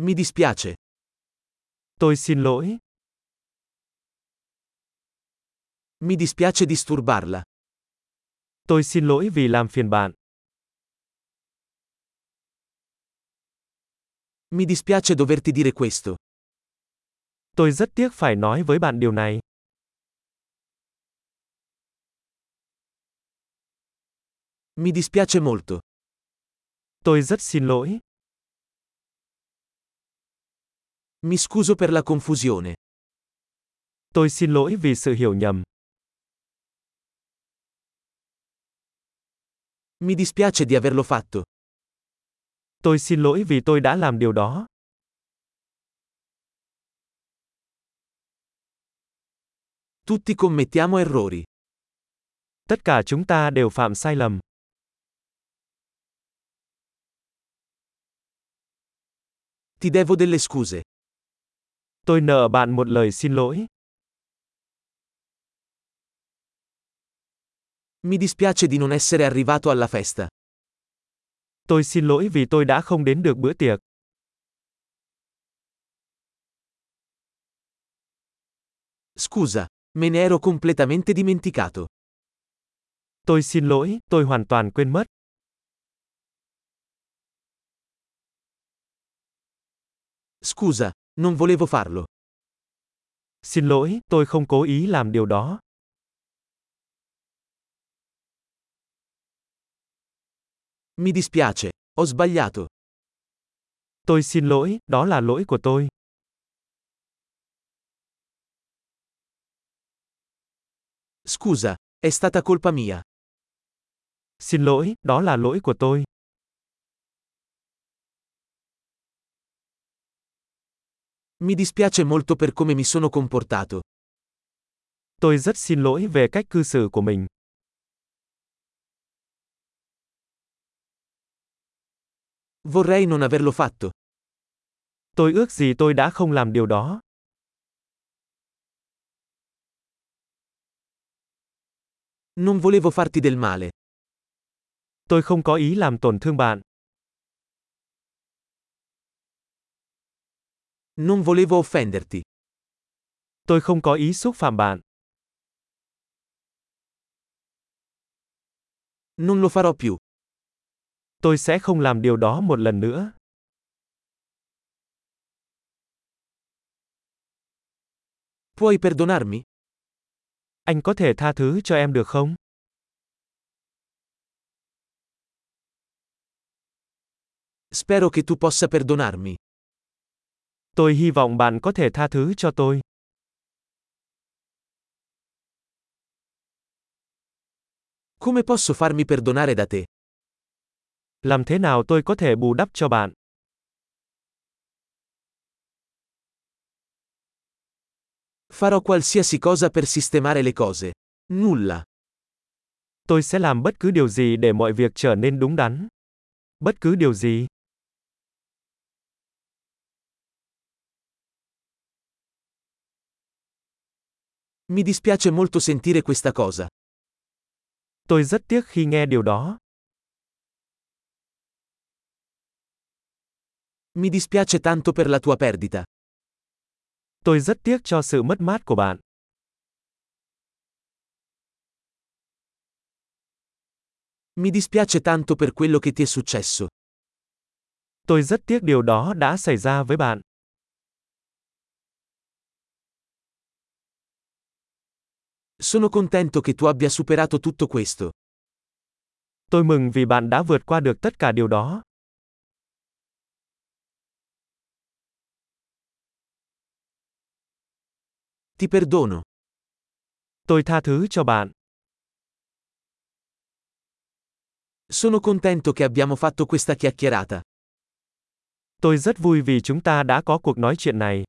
Mi dispiace. Tôi xin lỗi. Mi dispiace disturbarla. Tôi xin lỗi vì làm phiền bạn. Mi dispiace doverti dire questo. Tôi rất tiếc phải nói với bạn điều này. Mi dispiace molto. Tôi rất xin lỗi. Mi scuso per la confusione. Tôi xin lỗi vì sự hiểu nhầm. Mi dispiace di averlo fatto. Tôi xin lỗi vì tôi đã làm điều đó. Tutti commettiamo errori. Tất cả chúng ta đều phạm sai lầm. Ti devo delle scuse. Tôi nợ bạn một lời xin lỗi. Mi dispiace di non essere arrivato alla festa. Tôi xin lỗi vì tôi đã không đến được bữa tiệc. Scusa, me ne ero completamente dimenticato. Tôi xin lỗi, tôi hoàn toàn quên mất. Scusa, non volevo farlo. Xin lỗi, tôi không cố ý làm điều đó. Mi dispiace, ho sbagliato. Tôi xin lỗi, đó là lỗi của tôi. Scusa, è stata colpa mia. Xin lỗi, đó là lỗi của tôi. Mi dispiace molto per come mi sono comportato. Tôi rất xin lỗi về cách cư xử của mình. Vorrei non averlo fatto. Tôi ước gì tôi đã không làm điều đó. Non volevo farti del male. Tôi không có ý làm tổn thương bạn. Non volevo offenderti. Tôi không có ý xúc phạm bạn. Non lo farò più. Tôi sẽ không làm điều đó một lần nữa. Puoi perdonarmi? Anh có thể tha thứ cho em được không? Spero che tu possa perdonarmi. Tôi hy vọng bạn có thể tha thứ cho tôi. Come posso farmi perdonare da te? Làm thế nào tôi có thể bù đắp cho bạn? Farò qualsiasi cosa per sistemare le cose. Nulla. Tôi sẽ làm bất cứ điều gì để mọi việc trở nên đúng đắn. Bất cứ điều gì. Mi dispiace molto sentire questa cosa. Tôi rất tiếc khi nghe điều đó. Mi dispiace tanto per la tua perdita. Tôi rất tiếc cho sự mất mát của bạn. Mi dispiace tanto per quello che ti è successo. Tôi rất tiếc điều đó đã xảy ra với bạn. Sono contento che tu abbia superato tutto questo. Tôi mừng vì bạn đã vượt qua được tất cả điều đó. Ti perdono. Tôi tha thứ cho bạn. Sono contento che abbiamo fatto questa chiacchierata. Tôi rất vui vì chúng ta đã có cuộc nói chuyện này.